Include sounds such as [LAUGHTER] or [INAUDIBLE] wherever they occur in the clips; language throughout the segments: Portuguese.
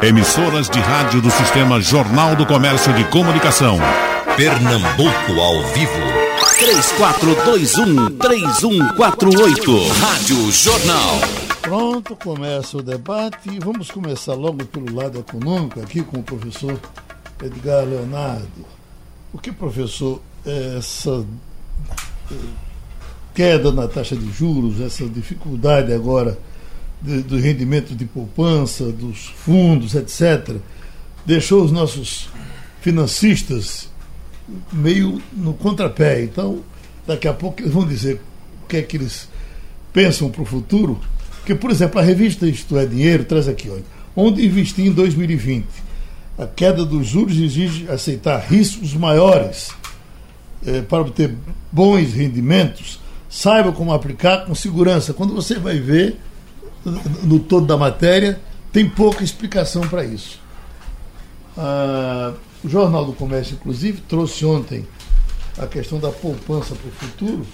Emissoras de rádio do Sistema Jornal do Comércio de Comunicação. Pernambuco ao vivo. 3421-3148. Rádio Jornal. Pronto, começa o debate e vamos começar logo pelo lado econômico aqui com o professor Edgar Leonardo. O que, professor, é essa eh, queda na taxa de juros, essa dificuldade agora de, do rendimento de poupança, dos fundos, etc., deixou os nossos financistas meio no contrapé. Então, daqui a pouco eles vão dizer o que é que eles pensam para o futuro. Porque, por exemplo, a revista Isto é Dinheiro traz aqui, olha, onde investir em 2020? A queda dos juros exige aceitar riscos maiores eh, para obter bons rendimentos. Saiba como aplicar com segurança. Quando você vai ver, no todo da matéria, tem pouca explicação para isso. Ah, o Jornal do Comércio, inclusive, trouxe ontem a questão da poupança para o futuro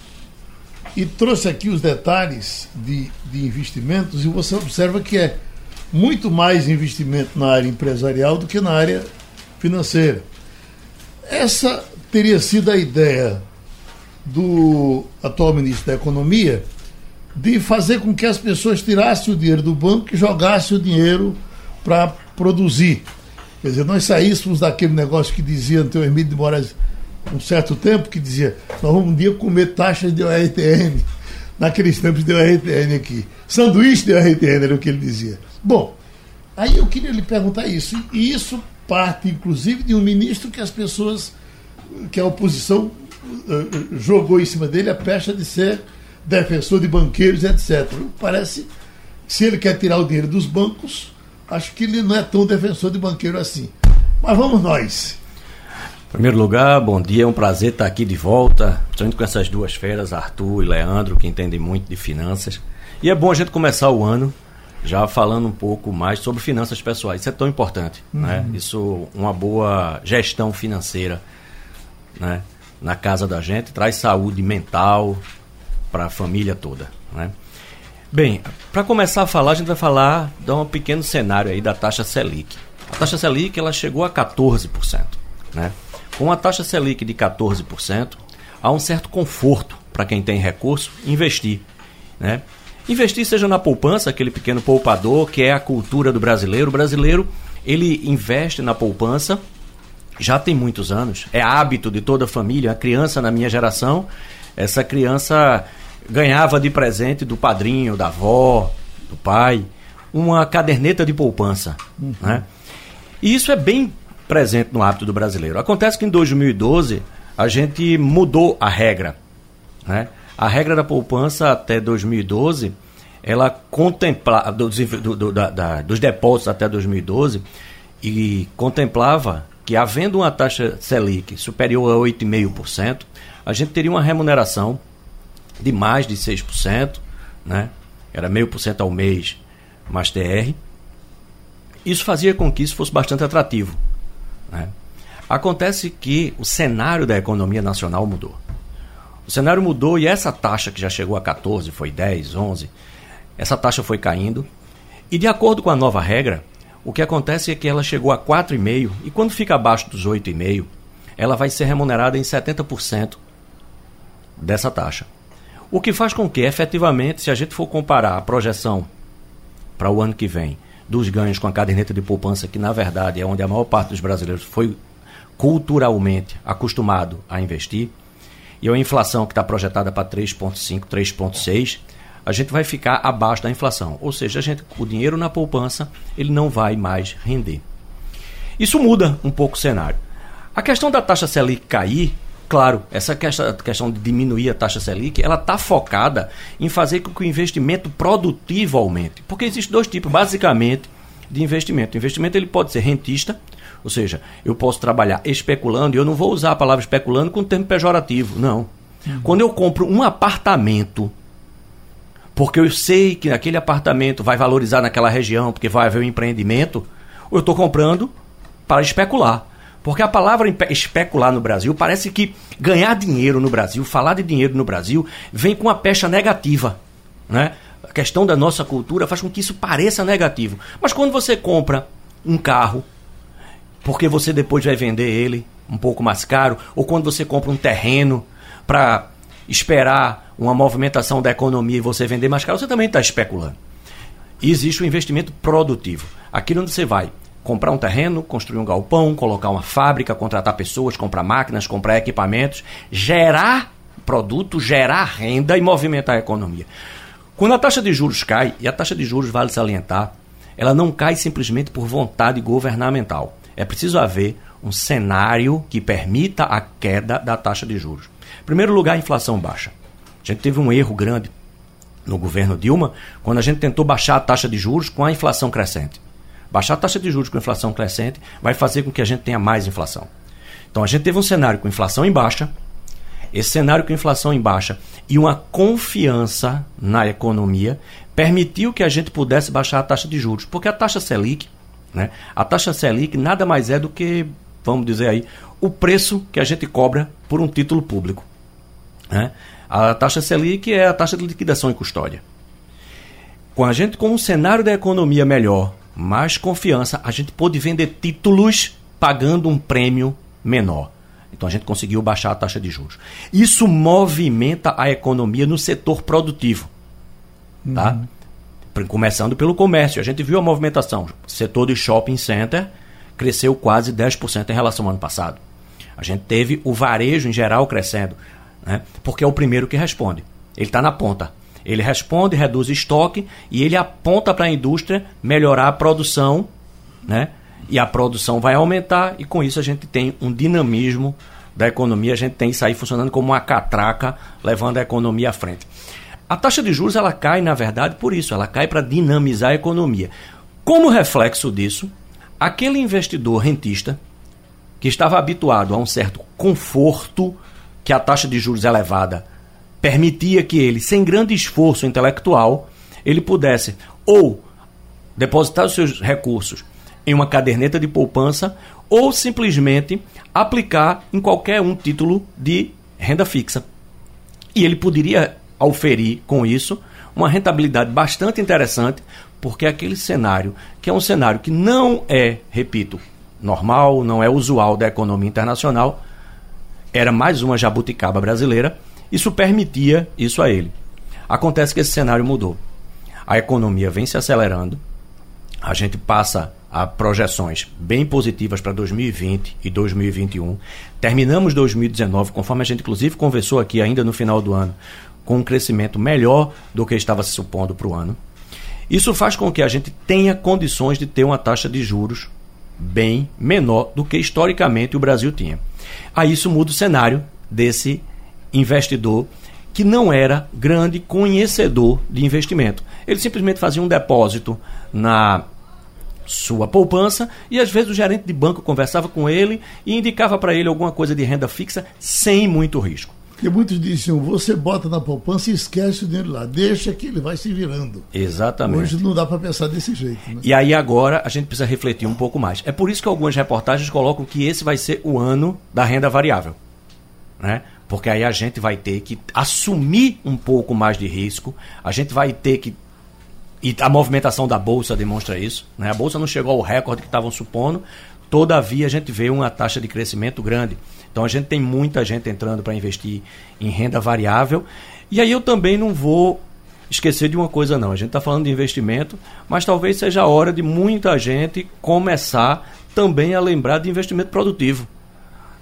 e trouxe aqui os detalhes de, de investimentos e você observa que é muito mais investimento na área empresarial do que na área financeira. Essa teria sido a ideia do atual ministro da Economia de fazer com que as pessoas tirassem o dinheiro do banco e jogassem o dinheiro para produzir. Quer dizer, nós saíssemos daquele negócio que dizia Antônio Hermídio de Moraes um certo tempo, que dizia, nós vamos um dia comer taxas de ORTN, naqueles tempos de ORTN aqui. Sanduíche de ORTN era o que ele dizia. Bom, aí eu queria lhe perguntar isso, e isso parte, inclusive, de um ministro que as pessoas, que a oposição uh, jogou em cima dele a pecha de ser defensor de banqueiros, etc. Parece se ele quer tirar o dinheiro dos bancos, acho que ele não é tão defensor de banqueiro assim. Mas vamos nós. Em primeiro lugar, bom dia, é um prazer estar aqui de volta, principalmente com essas duas feras, Arthur e Leandro, que entendem muito de finanças. E é bom a gente começar o ano já falando um pouco mais sobre finanças pessoais. Isso é tão importante, uhum. né? Isso, uma boa gestão financeira, né? Na casa da gente traz saúde mental, para a família toda. Né? Bem, para começar a falar, a gente vai falar, dar um pequeno cenário aí da taxa Selic. A taxa Selic ela chegou a 14%. Né? Com a taxa Selic de 14%, há um certo conforto para quem tem recurso investir. Né? Investir seja na poupança, aquele pequeno poupador, que é a cultura do brasileiro. O brasileiro ele investe na poupança já tem muitos anos. É hábito de toda a família. A criança na minha geração, essa criança ganhava de presente do padrinho, da avó, do pai, uma caderneta de poupança. Uhum. Né? E isso é bem presente no hábito do brasileiro. Acontece que em 2012 a gente mudou a regra. Né? A regra da poupança até 2012, ela contemplava, dos, do, do, da, da, dos depósitos até 2012, e contemplava que, havendo uma taxa Selic superior a 8,5%, a gente teria uma remuneração de mais de 6%, né? era meio por cento ao mês mais TR. Isso fazia com que isso fosse bastante atrativo. Né? Acontece que o cenário da economia nacional mudou. O cenário mudou e essa taxa que já chegou a 14, foi 10, 11, essa taxa foi caindo. E de acordo com a nova regra, o que acontece é que ela chegou a 4,5 e quando fica abaixo dos 8,5, ela vai ser remunerada em 70% dessa taxa. O que faz com que, efetivamente, se a gente for comparar a projeção para o ano que vem dos ganhos com a caderneta de poupança, que na verdade é onde a maior parte dos brasileiros foi culturalmente acostumado a investir, e a inflação que está projetada para 3,5, 3,6, a gente vai ficar abaixo da inflação. Ou seja, a gente, o dinheiro na poupança ele não vai mais render. Isso muda um pouco o cenário. A questão da taxa Selic cair Claro, essa questão de diminuir a taxa Selic, ela está focada em fazer com que o investimento produtivo aumente. Porque existem dois tipos, basicamente, de investimento. O investimento ele pode ser rentista, ou seja, eu posso trabalhar especulando, e eu não vou usar a palavra especulando com termo pejorativo, não. Uhum. Quando eu compro um apartamento, porque eu sei que aquele apartamento vai valorizar naquela região, porque vai haver um empreendimento, eu estou comprando para especular. Porque a palavra especular no Brasil parece que ganhar dinheiro no Brasil, falar de dinheiro no Brasil, vem com uma pecha negativa. Né? A questão da nossa cultura faz com que isso pareça negativo. Mas quando você compra um carro, porque você depois vai vender ele um pouco mais caro, ou quando você compra um terreno para esperar uma movimentação da economia e você vender mais caro, você também está especulando. E existe o investimento produtivo. Aqui onde você vai comprar um terreno, construir um galpão, colocar uma fábrica, contratar pessoas, comprar máquinas, comprar equipamentos, gerar produto, gerar renda e movimentar a economia. Quando a taxa de juros cai, e a taxa de juros vale salientar, ela não cai simplesmente por vontade governamental. É preciso haver um cenário que permita a queda da taxa de juros. Em primeiro lugar, a inflação baixa. A gente teve um erro grande no governo Dilma quando a gente tentou baixar a taxa de juros com a inflação crescente. Baixar a taxa de juros com inflação crescente vai fazer com que a gente tenha mais inflação. Então a gente teve um cenário com inflação em baixa, esse cenário com inflação em baixa e uma confiança na economia permitiu que a gente pudesse baixar a taxa de juros. Porque a taxa Selic, né, a taxa Selic nada mais é do que, vamos dizer aí, o preço que a gente cobra por um título público. Né? A taxa Selic é a taxa de liquidação em custódia. Com a gente com um cenário da economia melhor, mais confiança, a gente pôde vender títulos pagando um prêmio menor. Então a gente conseguiu baixar a taxa de juros. Isso movimenta a economia no setor produtivo. Tá? Uhum. Começando pelo comércio. A gente viu a movimentação. O setor de shopping center cresceu quase 10% em relação ao ano passado. A gente teve o varejo em geral crescendo, né? porque é o primeiro que responde. Ele está na ponta. Ele responde, reduz estoque e ele aponta para a indústria melhorar a produção, né? e a produção vai aumentar e com isso a gente tem um dinamismo da economia, a gente tem isso aí funcionando como uma catraca, levando a economia à frente. A taxa de juros ela cai, na verdade, por isso, ela cai para dinamizar a economia. Como reflexo disso, aquele investidor rentista que estava habituado a um certo conforto que a taxa de juros elevada permitia que ele, sem grande esforço intelectual, ele pudesse ou depositar os seus recursos em uma caderneta de poupança ou simplesmente aplicar em qualquer um título de renda fixa. E ele poderia auferir com isso uma rentabilidade bastante interessante, porque aquele cenário, que é um cenário que não é, repito, normal, não é usual da economia internacional, era mais uma jabuticaba brasileira, isso permitia isso a ele. Acontece que esse cenário mudou. A economia vem se acelerando, a gente passa a projeções bem positivas para 2020 e 2021. Terminamos 2019, conforme a gente inclusive conversou aqui ainda no final do ano, com um crescimento melhor do que estava se supondo para o ano. Isso faz com que a gente tenha condições de ter uma taxa de juros bem menor do que historicamente o Brasil tinha. Aí isso muda o cenário desse investidor que não era grande conhecedor de investimento. Ele simplesmente fazia um depósito na sua poupança e às vezes o gerente de banco conversava com ele e indicava para ele alguma coisa de renda fixa sem muito risco. E muitos diziam, você bota na poupança e esquece o dinheiro lá, deixa que ele vai se virando. Exatamente. Hoje não dá para pensar desse jeito. Né? E aí agora a gente precisa refletir um pouco mais. É por isso que algumas reportagens colocam que esse vai ser o ano da renda variável. Né? Porque aí a gente vai ter que assumir um pouco mais de risco, a gente vai ter que e a movimentação da bolsa demonstra isso. Né? A bolsa não chegou ao recorde que estavam supondo, todavia a gente vê uma taxa de crescimento grande. Então a gente tem muita gente entrando para investir em renda variável. E aí eu também não vou esquecer de uma coisa não. A gente está falando de investimento, mas talvez seja a hora de muita gente começar também a lembrar de investimento produtivo.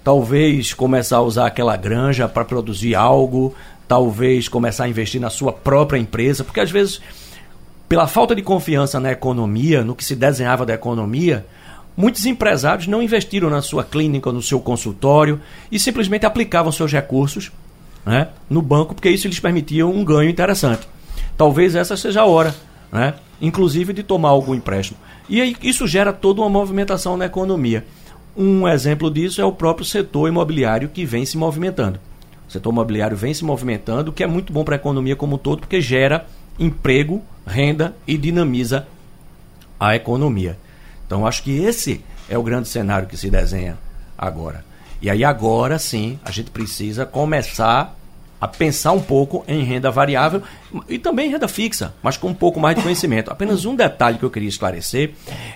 Talvez começar a usar aquela granja para produzir algo, talvez começar a investir na sua própria empresa, porque às vezes pela falta de confiança na economia, no que se desenhava da economia, muitos empresários não investiram na sua clínica, no seu consultório e simplesmente aplicavam seus recursos né, no banco, porque isso lhes permitia um ganho interessante. Talvez essa seja a hora, né, inclusive de tomar algum empréstimo. E aí isso gera toda uma movimentação na economia. Um exemplo disso é o próprio setor imobiliário que vem se movimentando. O setor imobiliário vem se movimentando, o que é muito bom para a economia como um todo, porque gera emprego, renda e dinamiza a economia. Então acho que esse é o grande cenário que se desenha agora. E aí agora sim a gente precisa começar a pensar um pouco em renda variável e também renda fixa, mas com um pouco mais de conhecimento. Apenas um detalhe que eu queria esclarecer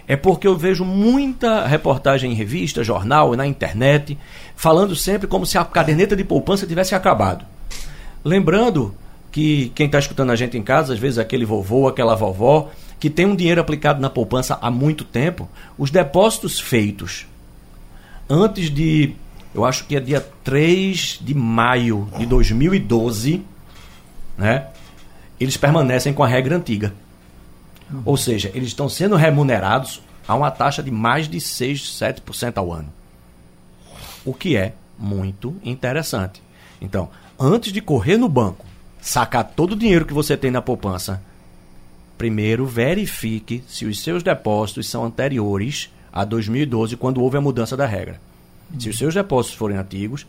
é porque eu vejo muita reportagem em revista, jornal, na internet, falando sempre como se a caderneta de poupança tivesse acabado. Lembrando que quem está escutando a gente em casa, às vezes aquele vovô, aquela vovó, que tem um dinheiro aplicado na poupança há muito tempo, os depósitos feitos antes de eu acho que é dia 3 de maio de 2012, né? Eles permanecem com a regra antiga. Uhum. Ou seja, eles estão sendo remunerados a uma taxa de mais de 6, 7% ao ano. O que é muito interessante. Então, antes de correr no banco, sacar todo o dinheiro que você tem na poupança, primeiro verifique se os seus depósitos são anteriores a 2012, quando houve a mudança da regra. Se os seus depósitos forem antigos,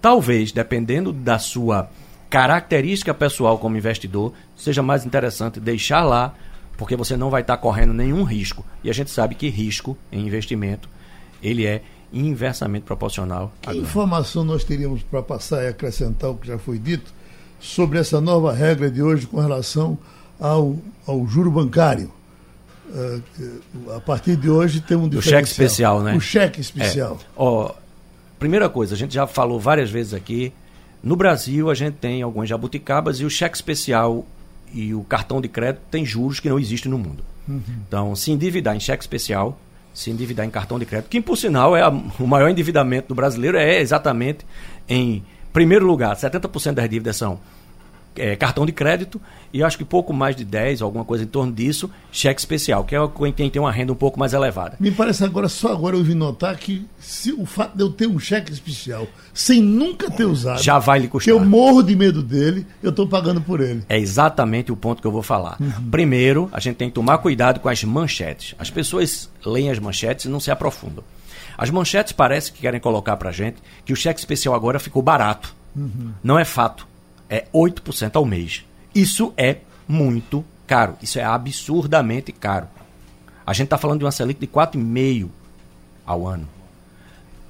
talvez, dependendo da sua característica pessoal como investidor, seja mais interessante deixar lá, porque você não vai estar correndo nenhum risco. E a gente sabe que risco em investimento, ele é inversamente proporcional. Que informação nós teríamos para passar e acrescentar o que já foi dito sobre essa nova regra de hoje com relação ao, ao juro bancário? Uh, a partir de hoje tem um O cheque especial, né? O cheque especial. É. Ó, primeira coisa, a gente já falou várias vezes aqui, no Brasil a gente tem algumas jabuticabas e o cheque especial e o cartão de crédito tem juros que não existem no mundo. Uhum. Então, se endividar em cheque especial, se endividar em cartão de crédito, que por sinal é a, o maior endividamento do brasileiro, é exatamente em primeiro lugar, 70% das dívidas são é, cartão de crédito e acho que pouco mais de 10, alguma coisa em torno disso, cheque especial, que é quem tem uma renda um pouco mais elevada. Me parece agora, só agora eu vi notar que se o fato de eu ter um cheque especial sem nunca ter usado, já vai lhe custar. Que eu morro de medo dele, eu estou pagando por ele. É exatamente o ponto que eu vou falar. Uhum. Primeiro, a gente tem que tomar cuidado com as manchetes. As pessoas leem as manchetes e não se aprofundam. As manchetes parece que querem colocar para gente que o cheque especial agora ficou barato. Uhum. Não é fato é 8% ao mês. Isso é muito caro. Isso é absurdamente caro. A gente está falando de uma Selic de 4,5% ao ano.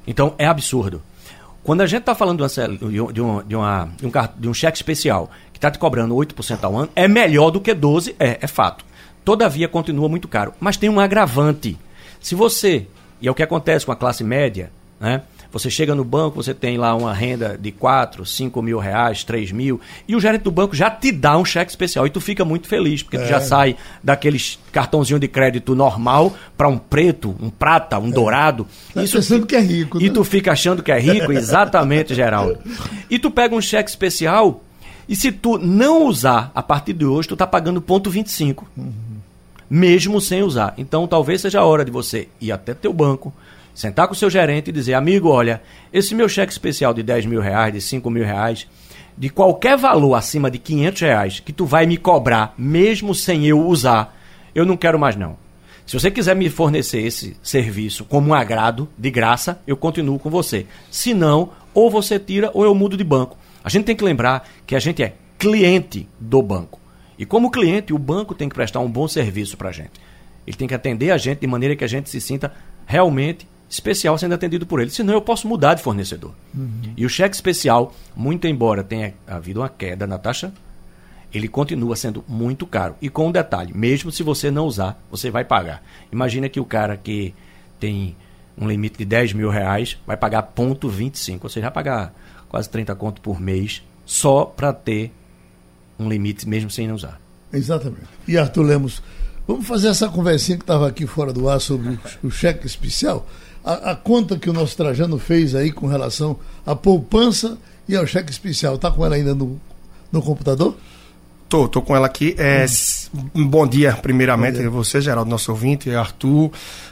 Então é absurdo. Quando a gente está falando de, uma, de, um, de, uma, de, um, de um cheque especial que está te cobrando 8% ao ano, é melhor do que 12%, é, é fato. Todavia continua muito caro. Mas tem um agravante. Se você, e é o que acontece com a classe média, né? Você chega no banco, você tem lá uma renda de 4, 5 mil reais, 3 mil, e o gerente do banco já te dá um cheque especial. E tu fica muito feliz, porque é. tu já sai daqueles cartãozinho de crédito normal para um preto, um prata, um é. dourado. Tá Isso pensando que é rico. E né? tu fica achando que é rico, [LAUGHS] exatamente, Geraldo. E tu pega um cheque especial, e se tu não usar a partir de hoje, tu tá pagando ponto 25. Uhum. Mesmo sem usar. Então talvez seja a hora de você ir até teu banco, sentar com o seu gerente e dizer, amigo, olha, esse meu cheque especial de 10 mil reais, de 5 mil reais, de qualquer valor acima de 500 reais que tu vai me cobrar, mesmo sem eu usar, eu não quero mais não. Se você quiser me fornecer esse serviço como um agrado, de graça, eu continuo com você. Se não, ou você tira ou eu mudo de banco. A gente tem que lembrar que a gente é cliente do banco. E como cliente, o banco tem que prestar um bom serviço para a gente. Ele tem que atender a gente de maneira que a gente se sinta realmente especial sendo atendido por ele. Senão eu posso mudar de fornecedor. Uhum. E o cheque especial, muito embora tenha havido uma queda na taxa, ele continua sendo muito caro. E com um detalhe, mesmo se você não usar, você vai pagar. Imagina que o cara que tem um limite de 10 mil reais vai pagar ponto 25, ou seja, vai pagar quase 30 conto por mês só para ter um limite mesmo sem não usar. Exatamente. E Arthur Lemos, vamos fazer essa conversinha que estava aqui fora do ar sobre o cheque especial a, a, conta que o nosso Trajano fez aí com relação à poupança e ao cheque especial. Está com ela ainda no, no computador? Tô, tô com ela aqui. É, hum. Bom dia, primeiramente, a você, Geraldo, nosso ouvinte, Arthur,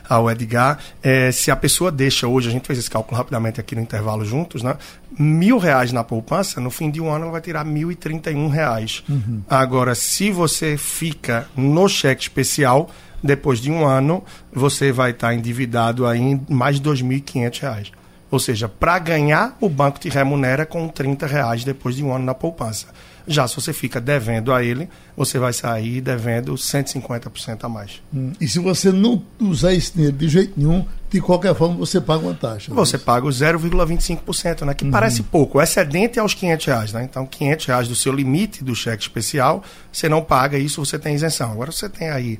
ao Edgar. É, se a pessoa deixa hoje, a gente fez esse cálculo rapidamente aqui no intervalo juntos, né? Mil reais na poupança, no fim de um ano ela vai tirar mil e trinta e um reais. Uhum. Agora, se você fica no cheque especial, depois de um ano, você vai estar endividado aí em mais de R$ 2.500. Ou seja, para ganhar, o banco te remunera com R$ reais depois de um ano na poupança. Já se você fica devendo a ele, você vai sair devendo 150% a mais. Hum. E se você não usar esse dinheiro de jeito nenhum, de qualquer forma você paga uma taxa. Você paga o 0,25%, né? Que uhum. parece pouco. O excedente é os 500 reais, né? Então, 500 reais do seu limite do cheque especial, você não paga isso, você tem isenção. Agora, você tem aí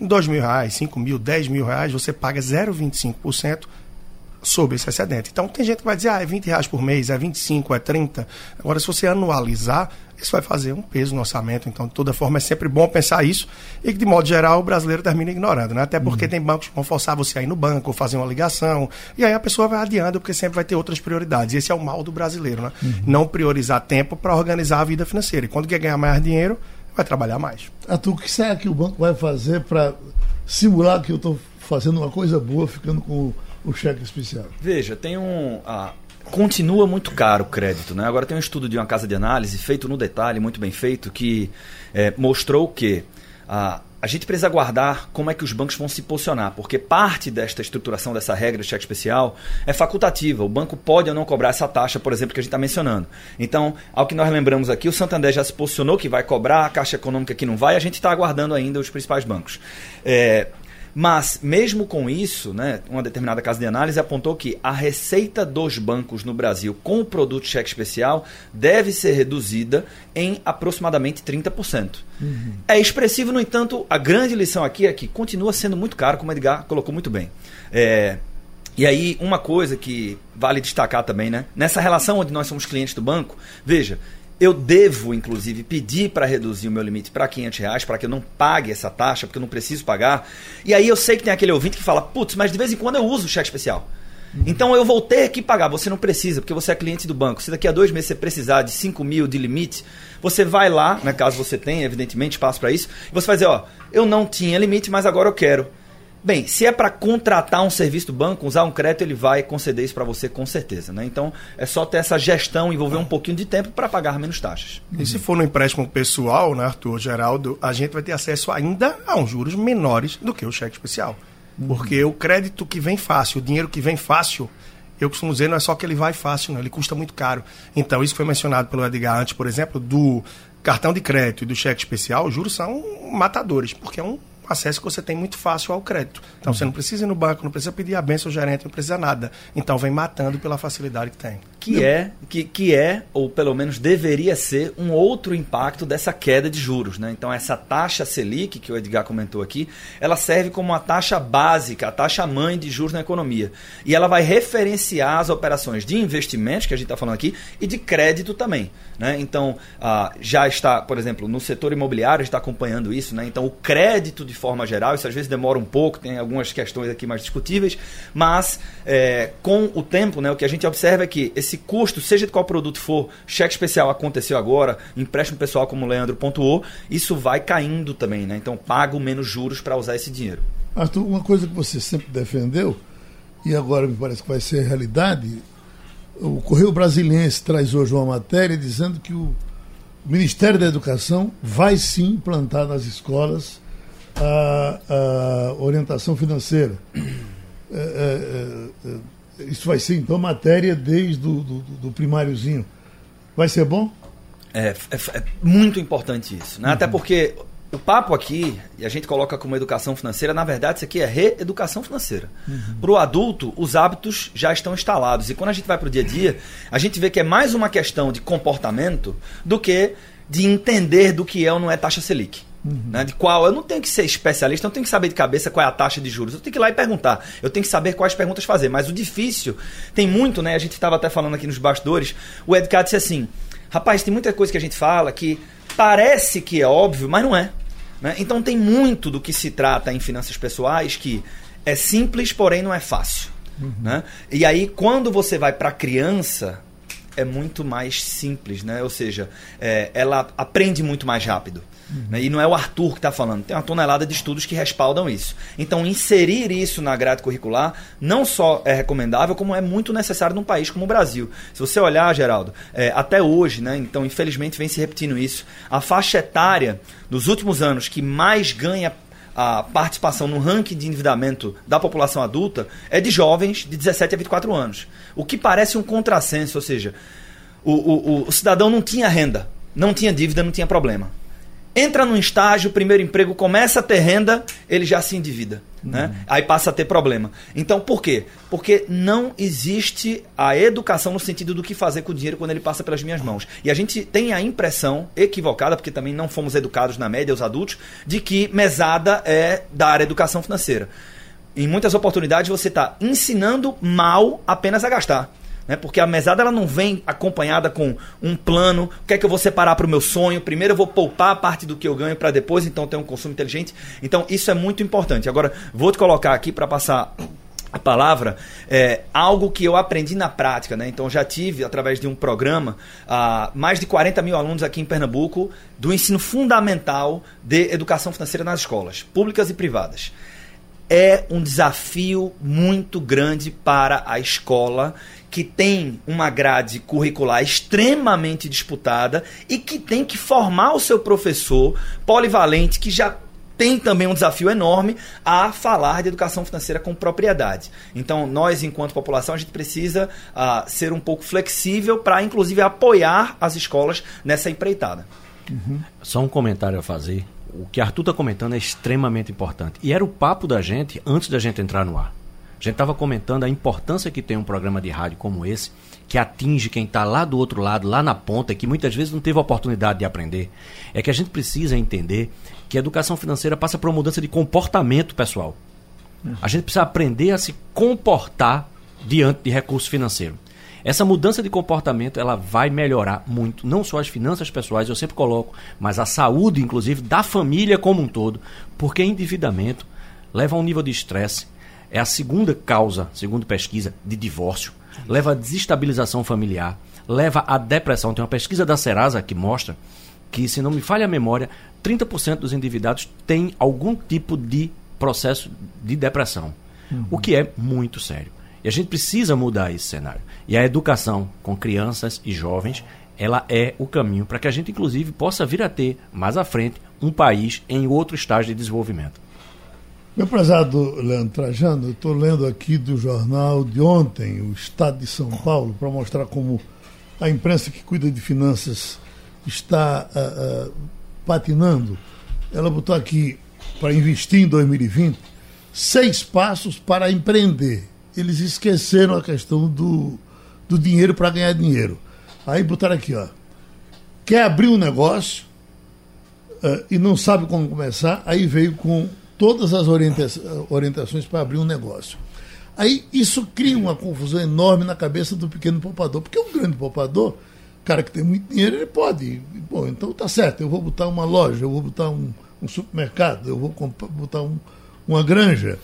2 mil reais, 5 mil, 10 mil reais, você paga 0,25% sobre esse excedente. Então, tem gente que vai dizer, ah, é 20 reais por mês, é 25, é 30. Agora, se você anualizar, isso vai fazer um peso no orçamento. Então, de toda forma, é sempre bom pensar isso e que, de modo geral, o brasileiro termina ignorando, né? Até porque uhum. tem bancos que vão forçar você a ir no banco, fazer uma ligação, e aí a pessoa vai adiando, porque sempre vai ter outras prioridades. Esse é o mal do brasileiro, né? Uhum. Não priorizar tempo para organizar a vida financeira. E quando quer ganhar mais dinheiro, vai trabalhar mais. Arthur, o que será que o banco vai fazer para simular que eu estou fazendo uma coisa boa ficando com o cheque especial? Veja, tem um. Ah, continua muito caro o crédito, né? Agora tem um estudo de uma casa de análise feito no detalhe, muito bem feito, que é, mostrou que ah, a gente precisa aguardar como é que os bancos vão se posicionar, porque parte desta estruturação dessa regra de cheque especial é facultativa. O banco pode ou não cobrar essa taxa, por exemplo, que a gente está mencionando. Então, ao que nós lembramos aqui, o Santander já se posicionou que vai cobrar, a Caixa Econômica que não vai, a gente está aguardando ainda os principais bancos. É, mas, mesmo com isso, né, uma determinada casa de análise apontou que a receita dos bancos no Brasil com o produto cheque especial deve ser reduzida em aproximadamente 30%. Uhum. É expressivo, no entanto, a grande lição aqui é que continua sendo muito caro, como o Edgar colocou muito bem. É, e aí, uma coisa que vale destacar também, né? Nessa relação onde nós somos clientes do banco, veja, eu devo, inclusive, pedir para reduzir o meu limite para 500 reais, para que eu não pague essa taxa, porque eu não preciso pagar. E aí eu sei que tem aquele ouvinte que fala, putz, mas de vez em quando eu uso o cheque especial. Então eu vou ter que pagar. Você não precisa, porque você é cliente do banco. Se daqui a dois meses você precisar de 5 mil de limite, você vai lá, né, caso você tenha, evidentemente, espaço para isso, e você vai dizer, ó, eu não tinha limite, mas agora eu quero. Bem, se é para contratar um serviço do banco, usar um crédito, ele vai conceder isso para você com certeza. Né? Então, é só ter essa gestão, envolver um pouquinho de tempo para pagar menos taxas. E se for no empréstimo pessoal, né, Arthur, Geraldo, a gente vai ter acesso ainda a uns juros menores do que o cheque especial. Uhum. Porque o crédito que vem fácil, o dinheiro que vem fácil, eu costumo dizer, não é só que ele vai fácil, não, ele custa muito caro. Então, isso foi mencionado pelo Edgar antes, por exemplo, do cartão de crédito e do cheque especial, os juros são matadores, porque é um acesso que você tem muito fácil ao crédito. Então uhum. você não precisa ir no banco, não precisa pedir a benção ao gerente, não precisa nada. Então vem matando pela facilidade que tem. Que é, que, que é, ou pelo menos deveria ser, um outro impacto dessa queda de juros. Né? Então essa taxa Selic, que o Edgar comentou aqui, ela serve como uma taxa básica, a taxa mãe de juros na economia. E ela vai referenciar as operações de investimentos, que a gente está falando aqui, e de crédito também. Né? Então, ah, já está, por exemplo, no setor imobiliário, está acompanhando isso. Né? Então, o crédito, de forma geral, isso às vezes demora um pouco, tem algumas questões aqui mais discutíveis, mas é, com o tempo, né, o que a gente observa é que esse custo, seja de qual produto for, cheque especial aconteceu agora, empréstimo pessoal, como o Leandro pontuou, isso vai caindo também. Né? Então, pago menos juros para usar esse dinheiro. Arthur, uma coisa que você sempre defendeu, e agora me parece que vai ser realidade, o Correio Brasiliense traz hoje uma matéria dizendo que o Ministério da Educação vai sim implantar nas escolas a, a orientação financeira. [CLEARS THROAT] É, é, é, isso vai ser, então, matéria desde o do, do, do primáriozinho. Vai ser bom? É, é, é muito importante isso. Né? Uhum. Até porque o papo aqui, e a gente coloca como educação financeira, na verdade, isso aqui é reeducação financeira. Uhum. Para o adulto, os hábitos já estão instalados. E quando a gente vai para o dia a dia, a gente vê que é mais uma questão de comportamento do que de entender do que é ou não é taxa Selic. Uhum. Né, de qual eu não tenho que ser especialista, eu não tenho que saber de cabeça qual é a taxa de juros. Eu tenho que ir lá e perguntar. Eu tenho que saber quais perguntas fazer. Mas o difícil tem muito, né? A gente estava até falando aqui nos bastidores. O Edgar disse assim: rapaz, tem muita coisa que a gente fala que parece que é óbvio, mas não é. Né? Então tem muito do que se trata em finanças pessoais que é simples, porém não é fácil. Uhum. Né? E aí, quando você vai para a criança, é muito mais simples, né? Ou seja, é, ela aprende muito mais rápido. Né? E não é o Arthur que está falando, tem uma tonelada de estudos que respaldam isso. Então, inserir isso na grade curricular não só é recomendável, como é muito necessário num país como o Brasil. Se você olhar, Geraldo, é, até hoje, né? então infelizmente vem se repetindo isso, a faixa etária dos últimos anos que mais ganha a participação no ranking de endividamento da população adulta é de jovens de 17 a 24 anos. O que parece um contrassenso, ou seja, o, o, o cidadão não tinha renda, não tinha dívida, não tinha problema. Entra num estágio, primeiro emprego, começa a ter renda, ele já se endivida. Né? Uhum. Aí passa a ter problema. Então, por quê? Porque não existe a educação no sentido do que fazer com o dinheiro quando ele passa pelas minhas mãos. E a gente tem a impressão equivocada, porque também não fomos educados na média, os adultos, de que mesada é dar educação financeira. Em muitas oportunidades você está ensinando mal apenas a gastar né? Porque a mesada ela não vem acompanhada com um plano, o que é que eu vou separar para o meu sonho? Primeiro eu vou poupar a parte do que eu ganho para depois então ter um consumo inteligente. Então isso é muito importante. Agora vou te colocar aqui para passar a palavra é algo que eu aprendi na prática, né? Então já tive através de um programa uh, mais de 40 mil alunos aqui em Pernambuco do ensino fundamental de educação financeira nas escolas públicas e privadas é um desafio muito grande para a escola que tem uma grade curricular extremamente disputada e que tem que formar o seu professor polivalente que já tem também um desafio enorme a falar de educação financeira com propriedade. Então, nós, enquanto população, a gente precisa uh, ser um pouco flexível para, inclusive, apoiar as escolas nessa empreitada. Uhum. Só um comentário a fazer o que Arthur está comentando é extremamente importante. E era o papo da gente antes da gente entrar no ar. Gente estava comentando a importância que tem um programa de rádio como esse, que atinge quem está lá do outro lado, lá na ponta, que muitas vezes não teve a oportunidade de aprender. É que a gente precisa entender que a educação financeira passa por uma mudança de comportamento pessoal. A gente precisa aprender a se comportar diante de recurso financeiro. Essa mudança de comportamento ela vai melhorar muito, não só as finanças pessoais, eu sempre coloco, mas a saúde, inclusive, da família como um todo, porque endividamento leva a um nível de estresse. É a segunda causa, segundo pesquisa, de divórcio. Leva a desestabilização familiar, leva a depressão. Tem uma pesquisa da Serasa que mostra que, se não me falha a memória, 30% dos endividados têm algum tipo de processo de depressão. Uhum. O que é muito sério. E a gente precisa mudar esse cenário. E a educação com crianças e jovens, ela é o caminho para que a gente, inclusive, possa vir a ter, mais à frente, um país em outro estágio de desenvolvimento. Meu prezado Leandro Trajano, eu estou lendo aqui do jornal de ontem, o Estado de São Paulo, para mostrar como a imprensa que cuida de finanças está uh, uh, patinando. Ela botou aqui, para investir em 2020, seis passos para empreender eles esqueceram a questão do, do dinheiro para ganhar dinheiro. Aí botaram aqui, ó. Quer abrir um negócio uh, e não sabe como começar, aí veio com todas as orienta orientações para abrir um negócio. Aí isso cria uma confusão enorme na cabeça do pequeno poupador, porque um grande poupador, cara que tem muito dinheiro, ele pode. Bom, então tá certo, eu vou botar uma loja, eu vou botar um, um supermercado, eu vou botar um, uma granja.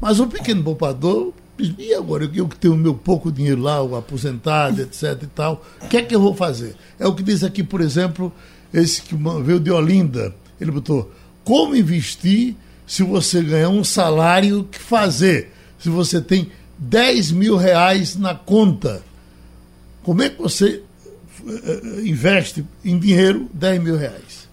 Mas o pequeno poupador e agora, eu que tenho meu pouco dinheiro lá, o aposentado, etc e tal, o que é que eu vou fazer? É o que diz aqui, por exemplo, esse que veio de Olinda. Ele botou: como investir se você ganhar um salário, que fazer? Se você tem 10 mil reais na conta, como é que você eh, eh, investe em dinheiro 10 mil reais?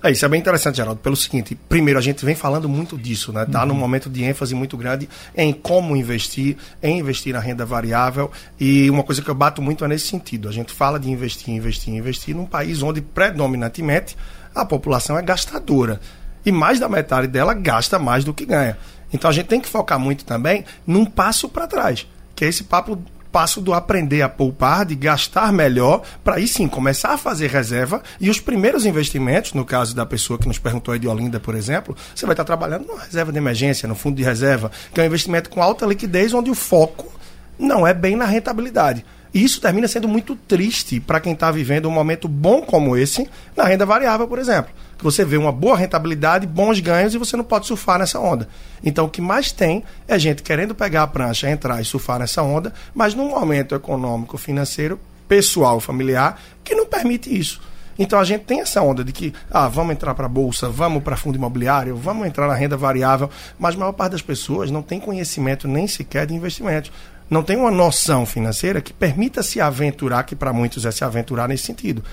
É, isso é bem interessante, Geraldo, pelo seguinte: primeiro, a gente vem falando muito disso, né? Está uhum. num momento de ênfase muito grande em como investir, em investir na renda variável. E uma coisa que eu bato muito é nesse sentido. A gente fala de investir, investir, investir num país onde predominantemente a população é gastadora. E mais da metade dela gasta mais do que ganha. Então a gente tem que focar muito também num passo para trás, que é esse papo passo do aprender a poupar, de gastar melhor, para aí sim começar a fazer reserva e os primeiros investimentos, no caso da pessoa que nos perguntou aí de Olinda, por exemplo, você vai estar trabalhando numa reserva de emergência, no fundo de reserva, que é um investimento com alta liquidez, onde o foco não é bem na rentabilidade. E isso termina sendo muito triste para quem está vivendo um momento bom como esse na renda variável, por exemplo que você vê uma boa rentabilidade, bons ganhos e você não pode surfar nessa onda. Então o que mais tem é gente querendo pegar a prancha, entrar e surfar nessa onda, mas num momento econômico, financeiro, pessoal, familiar, que não permite isso. Então a gente tem essa onda de que, ah, vamos entrar para a bolsa, vamos para fundo imobiliário, vamos entrar na renda variável, mas a maior parte das pessoas não tem conhecimento nem sequer de investimentos. Não tem uma noção financeira que permita se aventurar, que para muitos é se aventurar nesse sentido.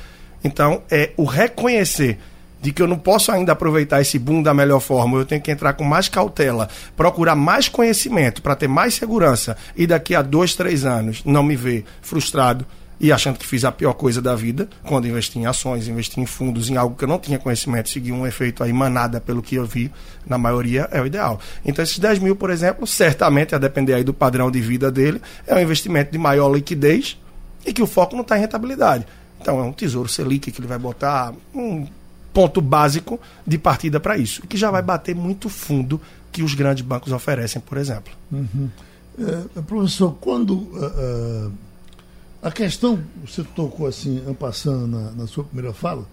Então, é o reconhecer de que eu não posso ainda aproveitar esse boom da melhor forma, eu tenho que entrar com mais cautela, procurar mais conhecimento para ter mais segurança e daqui a dois, três anos não me ver frustrado, e achando que fiz a pior coisa da vida, quando investi em ações, investi em fundos, em algo que eu não tinha conhecimento, seguir um efeito aí manada pelo que eu vi, na maioria é o ideal. Então esses 10 mil, por exemplo, certamente, a depender aí do padrão de vida dele, é um investimento de maior liquidez e que o foco não está em rentabilidade. Então é um tesouro Selic que ele vai botar um ponto básico de partida para isso, que já vai bater muito fundo que os grandes bancos oferecem, por exemplo. Uhum. É, professor, quando uh, uh, a questão, você tocou assim, passando na, na sua primeira fala,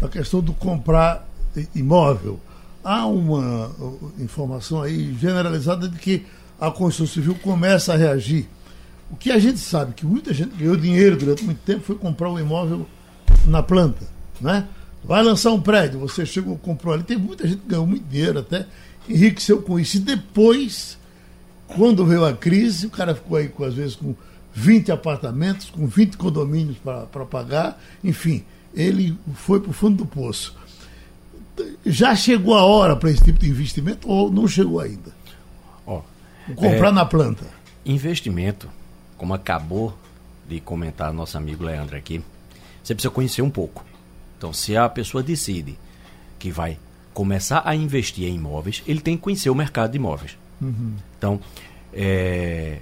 a questão do comprar imóvel. Há uma informação aí generalizada de que a construção civil começa a reagir. O que a gente sabe que muita gente ganhou dinheiro durante muito tempo foi comprar um imóvel na planta, né? Vai lançar um prédio, você chegou, comprou ali, tem muita gente que ganhou muito dinheiro até, enriqueceu com isso. E depois, quando veio a crise, o cara ficou aí, com, às vezes, com 20 apartamentos, com 20 condomínios para pagar, enfim, ele foi para o fundo do poço. Já chegou a hora para esse tipo de investimento ou não chegou ainda? Ó, Comprar é, na planta. Investimento, como acabou de comentar nosso amigo Leandro aqui, você precisa conhecer um pouco. Então, se a pessoa decide que vai começar a investir em imóveis, ele tem que conhecer o mercado de imóveis. Uhum. Então, é,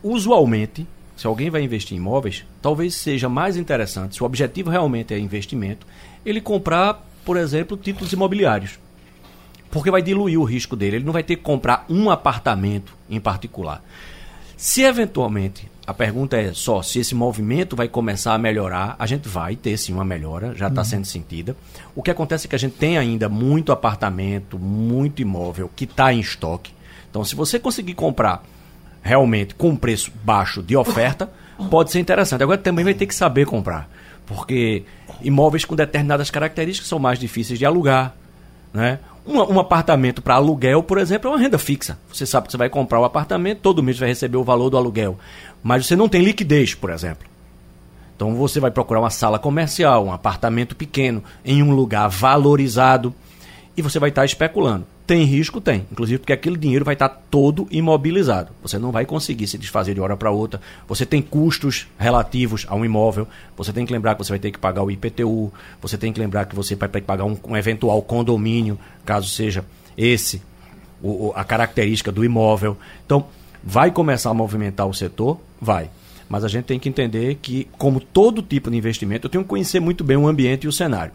usualmente, se alguém vai investir em imóveis, talvez seja mais interessante, se o objetivo realmente é investimento, ele comprar, por exemplo, títulos imobiliários. Porque vai diluir o risco dele. Ele não vai ter que comprar um apartamento em particular. Se eventualmente, a pergunta é só se esse movimento vai começar a melhorar, a gente vai ter sim uma melhora, já está uhum. sendo sentida. O que acontece é que a gente tem ainda muito apartamento, muito imóvel que está em estoque. Então, se você conseguir comprar realmente com preço baixo de oferta, pode ser interessante. Agora também vai ter que saber comprar, porque imóveis com determinadas características são mais difíceis de alugar, né? Um, um apartamento para aluguel, por exemplo, é uma renda fixa. Você sabe que você vai comprar o um apartamento, todo mês vai receber o valor do aluguel. Mas você não tem liquidez, por exemplo. Então você vai procurar uma sala comercial, um apartamento pequeno, em um lugar valorizado, e você vai estar especulando. Tem risco? Tem. Inclusive porque aquele dinheiro vai estar todo imobilizado. Você não vai conseguir se desfazer de hora para outra. Você tem custos relativos a um imóvel. Você tem que lembrar que você vai ter que pagar o IPTU. Você tem que lembrar que você vai ter que pagar um, um eventual condomínio, caso seja esse o, a característica do imóvel. Então, vai começar a movimentar o setor? Vai. Mas a gente tem que entender que, como todo tipo de investimento, eu tenho que conhecer muito bem o ambiente e o cenário.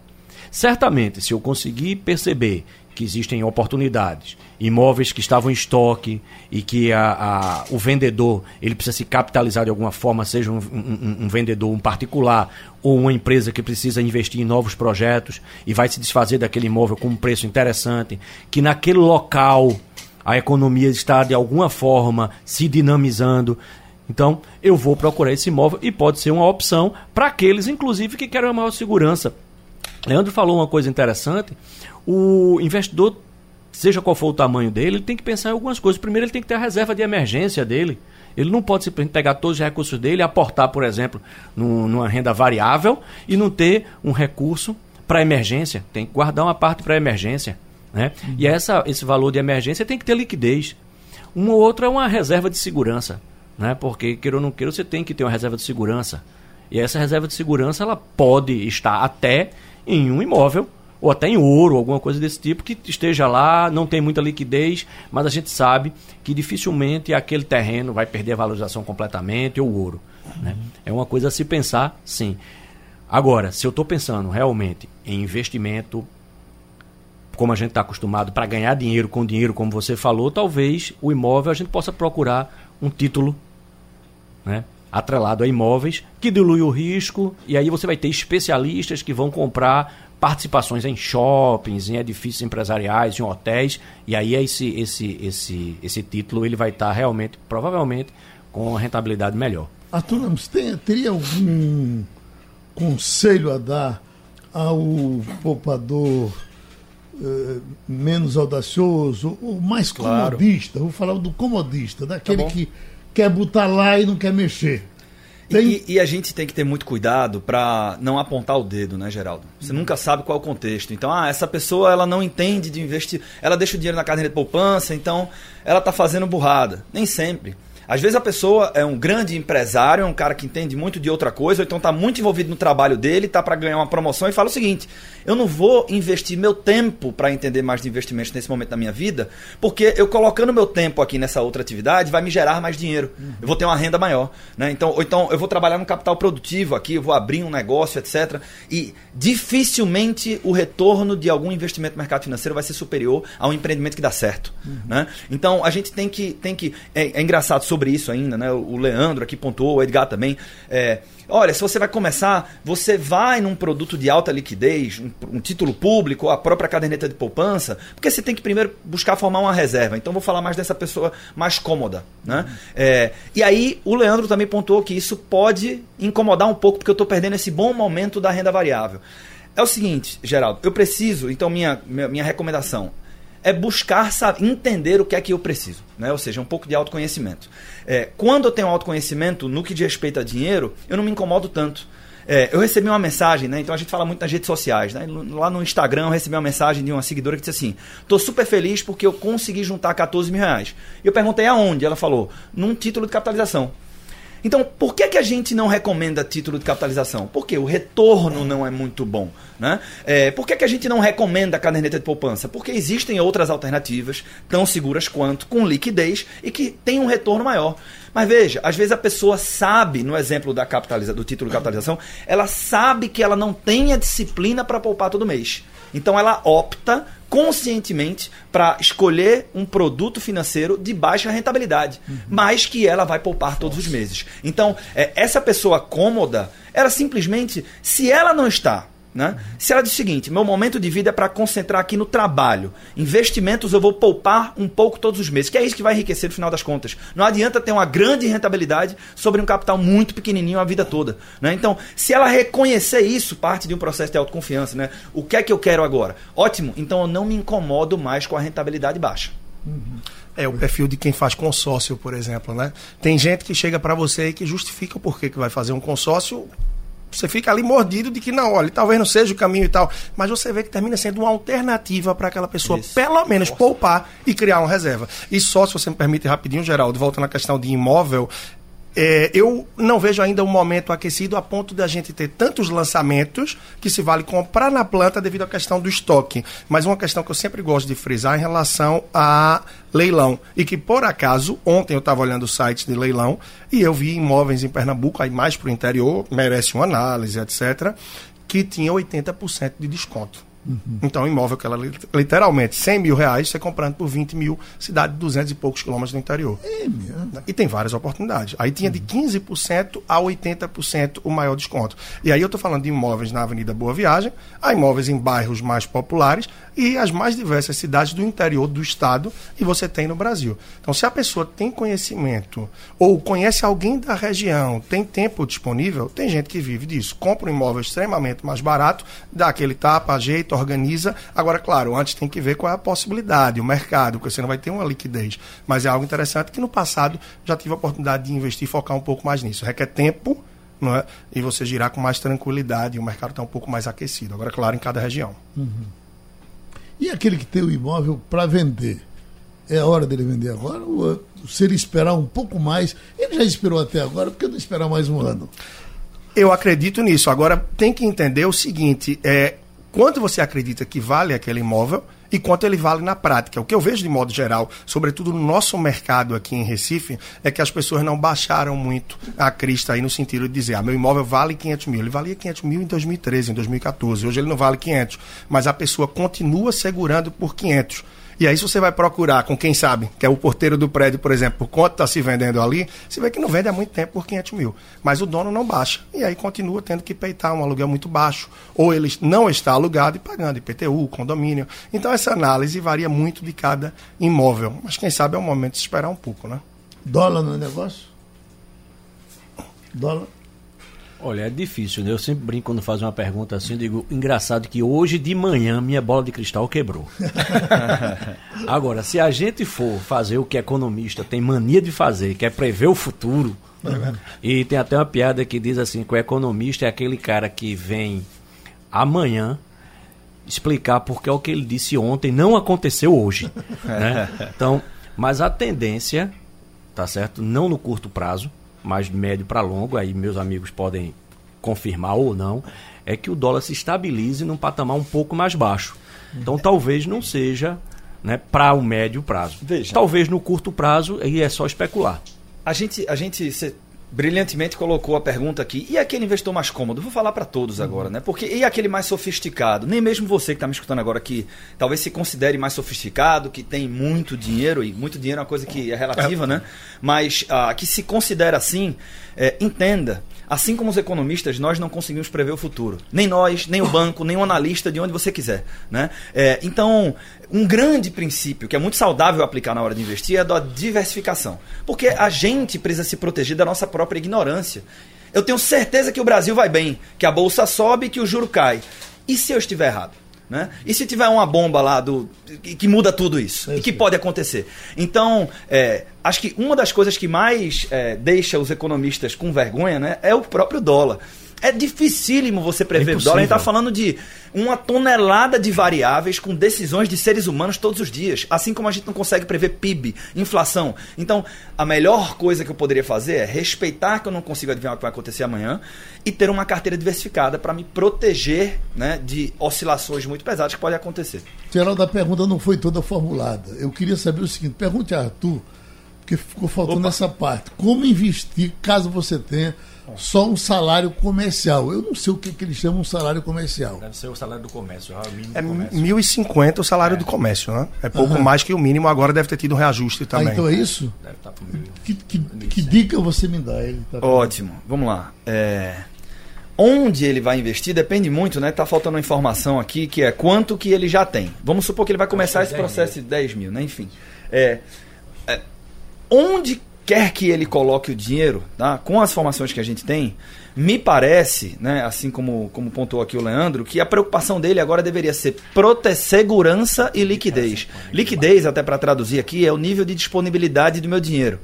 Certamente, se eu conseguir perceber que existem oportunidades, imóveis que estavam em estoque e que a, a, o vendedor ele precisa se capitalizar de alguma forma, seja um, um, um, vendedor um particular ou uma empresa que precisa investir em novos projetos e vai se desfazer daquele imóvel com um preço interessante, que naquele local a economia está de alguma forma se dinamizando. Então, eu vou procurar esse imóvel e pode ser uma opção para aqueles, inclusive, que querem uma maior segurança. Leandro falou uma coisa interessante o investidor, seja qual for o tamanho dele, ele tem que pensar em algumas coisas. Primeiro, ele tem que ter a reserva de emergência dele. Ele não pode simplesmente pegar todos os recursos dele aportar, por exemplo, no, numa renda variável e não ter um recurso para emergência. Tem que guardar uma parte para emergência. Né? Uhum. E essa, esse valor de emergência tem que ter liquidez. Uma ou outra é uma reserva de segurança. Né? Porque, queira ou não queira, você tem que ter uma reserva de segurança. E essa reserva de segurança ela pode estar até em um imóvel ou até em ouro, alguma coisa desse tipo, que esteja lá, não tem muita liquidez, mas a gente sabe que dificilmente aquele terreno vai perder a valorização completamente, ou ouro. Né? É uma coisa a se pensar, sim. Agora, se eu estou pensando realmente em investimento, como a gente está acostumado, para ganhar dinheiro com dinheiro, como você falou, talvez o imóvel a gente possa procurar um título né, atrelado a imóveis que dilui o risco, e aí você vai ter especialistas que vão comprar participações em shoppings, em edifícios empresariais, em hotéis, e aí esse, esse, esse, esse título ele vai estar realmente, provavelmente, com uma rentabilidade melhor. Arthur Ramos, tem, teria algum conselho a dar ao poupador eh, menos audacioso, ou mais claro. comodista? Vou falar do comodista, daquele tá que quer botar lá e não quer mexer. E, e, a gente tem que ter muito cuidado para não apontar o dedo, né, Geraldo? Você uhum. nunca sabe qual é o contexto. Então, ah, essa pessoa ela não entende de investir, ela deixa o dinheiro na caderneta de poupança, então ela está fazendo burrada. Nem sempre. Às vezes a pessoa é um grande empresário, é um cara que entende muito de outra coisa, ou então está muito envolvido no trabalho dele, está para ganhar uma promoção e fala o seguinte: eu não vou investir meu tempo para entender mais de investimentos nesse momento da minha vida, porque eu colocando meu tempo aqui nessa outra atividade vai me gerar mais dinheiro. Uhum. Eu vou ter uma renda maior. Né? Então, ou então eu vou trabalhar no capital produtivo aqui, eu vou abrir um negócio, etc. E dificilmente o retorno de algum investimento no mercado financeiro vai ser superior a um empreendimento que dá certo. Uhum. Né? Então a gente tem que. Tem que é, é engraçado sobre isso ainda, né? O Leandro aqui pontuou, o Edgar também. É, olha, se você vai começar, você vai num produto de alta liquidez, um, um, título público, a própria caderneta de poupança, porque você tem que primeiro buscar formar uma reserva. Então vou falar mais dessa pessoa mais cômoda. Né? É, e aí o Leandro também pontuou que isso pode incomodar um pouco, porque eu estou perdendo esse bom momento da renda variável. É o seguinte, Geraldo, eu preciso, então minha, minha, minha recomendação é buscar saber, entender o que é que eu preciso, né? ou seja, um pouco de autoconhecimento. É, quando eu tenho autoconhecimento no que diz respeito a dinheiro, eu não me incomodo tanto. É, eu recebi uma mensagem, né? Então a gente fala muito nas redes sociais, né? Lá no Instagram eu recebi uma mensagem de uma seguidora que disse assim: tô super feliz porque eu consegui juntar 14 mil reais. E eu perguntei aonde? Ela falou: num título de capitalização. Então, por que, que a gente não recomenda título de capitalização? Porque o retorno não é muito bom. Né? É, por que, que a gente não recomenda a caderneta de poupança? Porque existem outras alternativas, tão seguras quanto, com liquidez e que têm um retorno maior. Mas veja, às vezes a pessoa sabe, no exemplo da capitaliza, do título de capitalização, ela sabe que ela não tem a disciplina para poupar todo mês. Então ela opta conscientemente para escolher um produto financeiro de baixa rentabilidade, uhum. mas que ela vai poupar todos os meses. Então, é, essa pessoa cômoda, ela simplesmente, se ela não está né? Se ela diz o seguinte: meu momento de vida é para concentrar aqui no trabalho. Investimentos eu vou poupar um pouco todos os meses, que é isso que vai enriquecer no final das contas. Não adianta ter uma grande rentabilidade sobre um capital muito pequenininho a vida toda. Né? Então, se ela reconhecer isso, parte de um processo de autoconfiança. Né? O que é que eu quero agora? Ótimo, então eu não me incomodo mais com a rentabilidade baixa. Uhum. É o perfil de quem faz consórcio, por exemplo, né? Tem gente que chega para você e que justifica o porquê que vai fazer um consórcio você fica ali mordido de que não, olha, talvez não seja o caminho e tal. Mas você vê que termina sendo uma alternativa para aquela pessoa, Isso. pelo menos, Nossa. poupar e criar uma reserva. E só, se você me permite rapidinho, Geraldo, voltando à questão de imóvel, é, eu não vejo ainda um momento aquecido a ponto da gente ter tantos lançamentos que se vale comprar na planta devido à questão do estoque. Mas uma questão que eu sempre gosto de frisar em relação a leilão. E que, por acaso, ontem eu estava olhando o site de leilão e eu vi imóveis em Pernambuco, aí mais para o interior, merece uma análise, etc., que tinha 80% de desconto. Uhum. Então, imóvel que ela literalmente 100 mil reais, você comprando por 20 mil, cidade de 200 e poucos quilômetros do interior. É e tem várias oportunidades. Aí tinha de 15% a 80% o maior desconto. E aí eu estou falando de imóveis na Avenida Boa Viagem, há imóveis em bairros mais populares e as mais diversas cidades do interior do estado e você tem no Brasil. Então, se a pessoa tem conhecimento ou conhece alguém da região, tem tempo disponível, tem gente que vive disso. Compra um imóvel extremamente mais barato, dá aquele tapa, ajeita, organiza. Agora, claro, antes tem que ver qual é a possibilidade, o mercado, porque você não vai ter uma liquidez. Mas é algo interessante que no passado já tive a oportunidade de investir e focar um pouco mais nisso. Requer tempo, não é? E você girar com mais tranquilidade, e o mercado está um pouco mais aquecido. Agora, claro, em cada região. Uhum. E aquele que tem o imóvel para vender? É a hora dele vender agora? Ou se ele esperar um pouco mais? Ele já esperou até agora, por que não esperar mais um ano? Eu acredito nisso. Agora, tem que entender o seguinte: é, quanto você acredita que vale aquele imóvel e quanto ele vale na prática. O que eu vejo de modo geral, sobretudo no nosso mercado aqui em Recife, é que as pessoas não baixaram muito a crista aí no sentido de dizer, ah, meu imóvel vale 500 mil. Ele valia 500 mil em 2013, em 2014. Hoje ele não vale 500, mas a pessoa continua segurando por 500 e aí, se você vai procurar com quem sabe, que é o porteiro do prédio, por exemplo, por quanto está se vendendo ali, você vê que não vende há muito tempo por 500 mil. Mas o dono não baixa. E aí continua tendo que peitar um aluguel muito baixo. Ou ele não está alugado e pagando IPTU, condomínio. Então, essa análise varia muito de cada imóvel. Mas quem sabe é o momento de esperar um pouco, né? Dólar no negócio? Dólar? Olha, é difícil, né? Eu sempre brinco quando faz uma pergunta assim, digo, engraçado que hoje de manhã minha bola de cristal quebrou. [LAUGHS] Agora, se a gente for fazer o que economista tem mania de fazer, que é prever o futuro, é e tem até uma piada que diz assim, que o economista é aquele cara que vem amanhã explicar porque o que ele disse ontem não aconteceu hoje. né? [LAUGHS] Então, mas a tendência tá certo? Não no curto prazo, mas médio para longo, aí meus amigos podem confirmar ou não, é que o dólar se estabilize num patamar um pouco mais baixo. Então talvez não seja né, para o médio prazo. Veja. Talvez no curto prazo aí é só especular. A gente, a gente brilhantemente colocou a pergunta aqui. E aquele investor mais cômodo? Vou falar para todos agora, né? Porque e aquele mais sofisticado? Nem mesmo você que está me escutando agora que talvez se considere mais sofisticado, que tem muito dinheiro e muito dinheiro é uma coisa que é relativa, né? Mas ah, que se considera assim, é, entenda. Assim como os economistas, nós não conseguimos prever o futuro. Nem nós, nem o banco, nem o analista, de onde você quiser. Né? É, então, um grande princípio que é muito saudável aplicar na hora de investir é a da diversificação. Porque a gente precisa se proteger da nossa própria ignorância. Eu tenho certeza que o Brasil vai bem, que a bolsa sobe e que o juro cai. E se eu estiver errado? Né? E se tiver uma bomba lá do que, que muda tudo isso? É e que pode acontecer? Então, é, acho que uma das coisas que mais é, deixa os economistas com vergonha né, é o próprio dólar. É dificílimo você prever é o dólar. A gente está falando de uma tonelada de variáveis com decisões de seres humanos todos os dias. Assim como a gente não consegue prever PIB, inflação. Então, a melhor coisa que eu poderia fazer é respeitar que eu não consigo adivinhar o que vai acontecer amanhã e ter uma carteira diversificada para me proteger né, de oscilações muito pesadas que podem acontecer. Geraldo, a pergunta não foi toda formulada. Eu queria saber o seguinte: pergunte a Arthur, porque ficou faltando Opa. essa parte. Como investir caso você tenha só um salário comercial. Eu não sei o que, que eles chamam um salário comercial. Deve ser o salário do comércio, o mínimo é comércio. 1.050 o salário é. do comércio, né? É pouco uhum. mais que o mínimo, agora deve ter tido um reajuste também. Ah, então é isso? Deve estar tá por mil. Que, que, que dica você me dá? Ele tá Ótimo, vamos lá. É... Onde ele vai investir depende muito, né? Tá faltando uma informação aqui que é quanto que ele já tem. Vamos supor que ele vai começar esse processo mil. de 10 mil, né? Enfim. É, é, onde quer que ele coloque o dinheiro, tá? com as formações que a gente tem, me parece, né, assim como, como pontuou aqui o Leandro, que a preocupação dele agora deveria ser prote segurança e liquidez. Liquidez, até para traduzir aqui, é o nível de disponibilidade do meu dinheiro.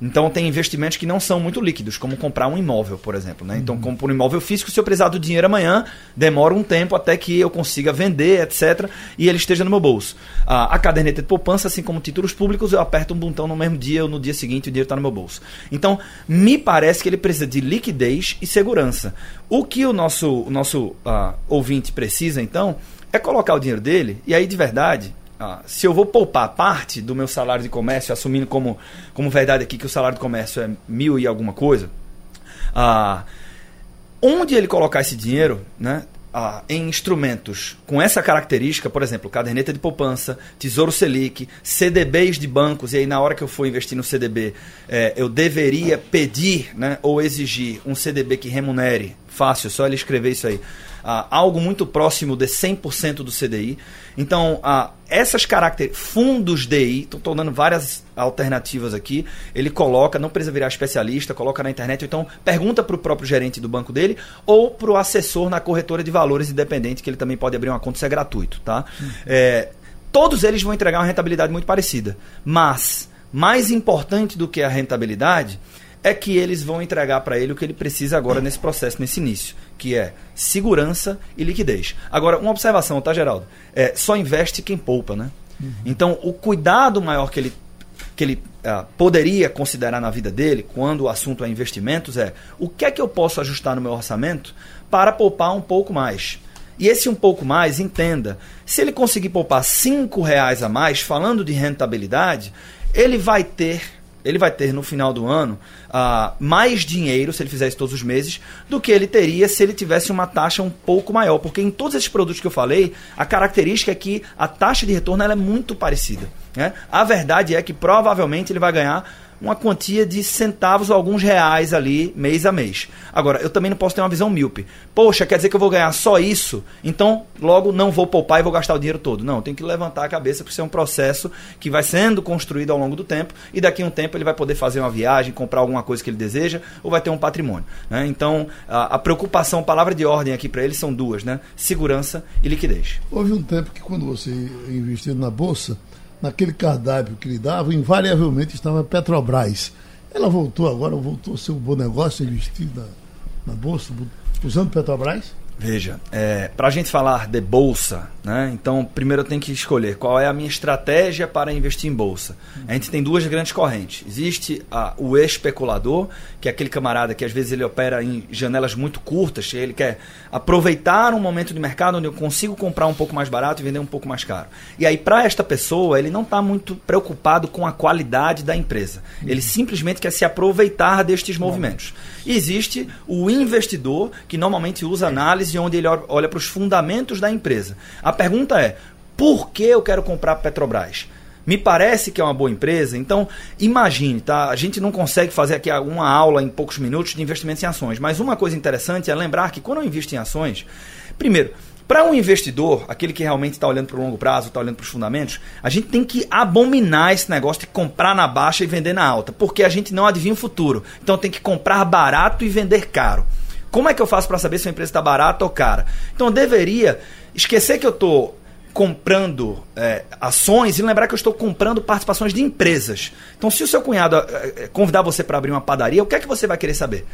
Então tem investimentos que não são muito líquidos, como comprar um imóvel, por exemplo. Né? Então, uhum. compro um imóvel físico, se eu precisar do dinheiro amanhã, demora um tempo até que eu consiga vender, etc. E ele esteja no meu bolso. a caderneta de poupança, assim como títulos públicos, eu aperto um botão no mesmo dia ou no dia seguinte o dinheiro está no meu bolso. Então, me parece que ele precisa de liquidez e segurança. O que o nosso, o nosso uh, ouvinte precisa, então, é colocar o dinheiro dele, e aí de verdade, ah, se eu vou poupar parte do meu salário de comércio, assumindo como, como verdade aqui que o salário de comércio é mil e alguma coisa, ah, onde ele colocar esse dinheiro, né? Ah, em instrumentos com essa característica, por exemplo, caderneta de poupança, Tesouro Selic, CDBs de bancos, e aí na hora que eu for investir no CDB, é, eu deveria pedir né, ou exigir um CDB que remunere, fácil, só ele escrever isso aí, ah, algo muito próximo de 100% do CDI. Então, ah, essas características, fundos DI, estou dando várias alternativas aqui, ele coloca, não precisa virar especialista, coloca na internet, então pergunta para o próprio gerente do banco dele ou para o assessor na corretora de valores independente, que ele também pode abrir uma conta, isso é gratuito. Tá? Hum. É, todos eles vão entregar uma rentabilidade muito parecida, mas mais importante do que a rentabilidade é que eles vão entregar para ele o que ele precisa agora nesse processo, nesse início, que é segurança e liquidez. Agora, uma observação, tá, Geraldo? É, só investe quem poupa, né? Uhum. Então, o cuidado maior que ele, que ele uh, poderia considerar na vida dele, quando o assunto é investimentos, é o que é que eu posso ajustar no meu orçamento para poupar um pouco mais. E esse um pouco mais, entenda, se ele conseguir poupar cinco reais a mais, falando de rentabilidade, ele vai ter ele vai ter no final do ano uh, mais dinheiro, se ele fizer isso todos os meses, do que ele teria se ele tivesse uma taxa um pouco maior. Porque em todos esses produtos que eu falei, a característica é que a taxa de retorno é muito parecida. Né? A verdade é que provavelmente ele vai ganhar uma quantia de centavos ou alguns reais ali mês a mês. Agora, eu também não posso ter uma visão míope. Poxa, quer dizer que eu vou ganhar só isso? Então, logo não vou poupar e vou gastar o dinheiro todo. Não, tem que levantar a cabeça porque isso é um processo que vai sendo construído ao longo do tempo e daqui a um tempo ele vai poder fazer uma viagem, comprar alguma coisa que ele deseja ou vai ter um patrimônio. Né? Então, a, a preocupação, palavra de ordem aqui para ele são duas, né? Segurança e liquidez. Houve um tempo que quando você investiu na Bolsa, naquele cardápio que lhe dava, invariavelmente estava Petrobras. Ela voltou agora, voltou a ser um bom negócio investir na, na Bolsa, usando Petrobras? Veja, é, para a gente falar de bolsa, né, então primeiro eu tenho que escolher qual é a minha estratégia para investir em bolsa. A gente tem duas grandes correntes. Existe a, o especulador, que é aquele camarada que às vezes ele opera em janelas muito curtas, ele quer aproveitar um momento de mercado onde eu consigo comprar um pouco mais barato e vender um pouco mais caro. E aí, para esta pessoa, ele não está muito preocupado com a qualidade da empresa. Ele simplesmente quer se aproveitar destes movimentos. existe o investidor, que normalmente usa análise onde ele olha para os fundamentos da empresa. A pergunta é: por que eu quero comprar Petrobras? Me parece que é uma boa empresa, então imagine, tá? A gente não consegue fazer aqui uma aula em poucos minutos de investimentos em ações, mas uma coisa interessante é lembrar que quando eu invisto em ações, primeiro, para um investidor, aquele que realmente está olhando para o longo prazo, está olhando para os fundamentos, a gente tem que abominar esse negócio de comprar na baixa e vender na alta, porque a gente não adivinha o futuro. Então tem que comprar barato e vender caro. Como é que eu faço para saber se a empresa está barata ou cara? Então eu deveria esquecer que eu estou comprando é, ações e lembrar que eu estou comprando participações de empresas. Então, se o seu cunhado é, convidar você para abrir uma padaria, o que é que você vai querer saber?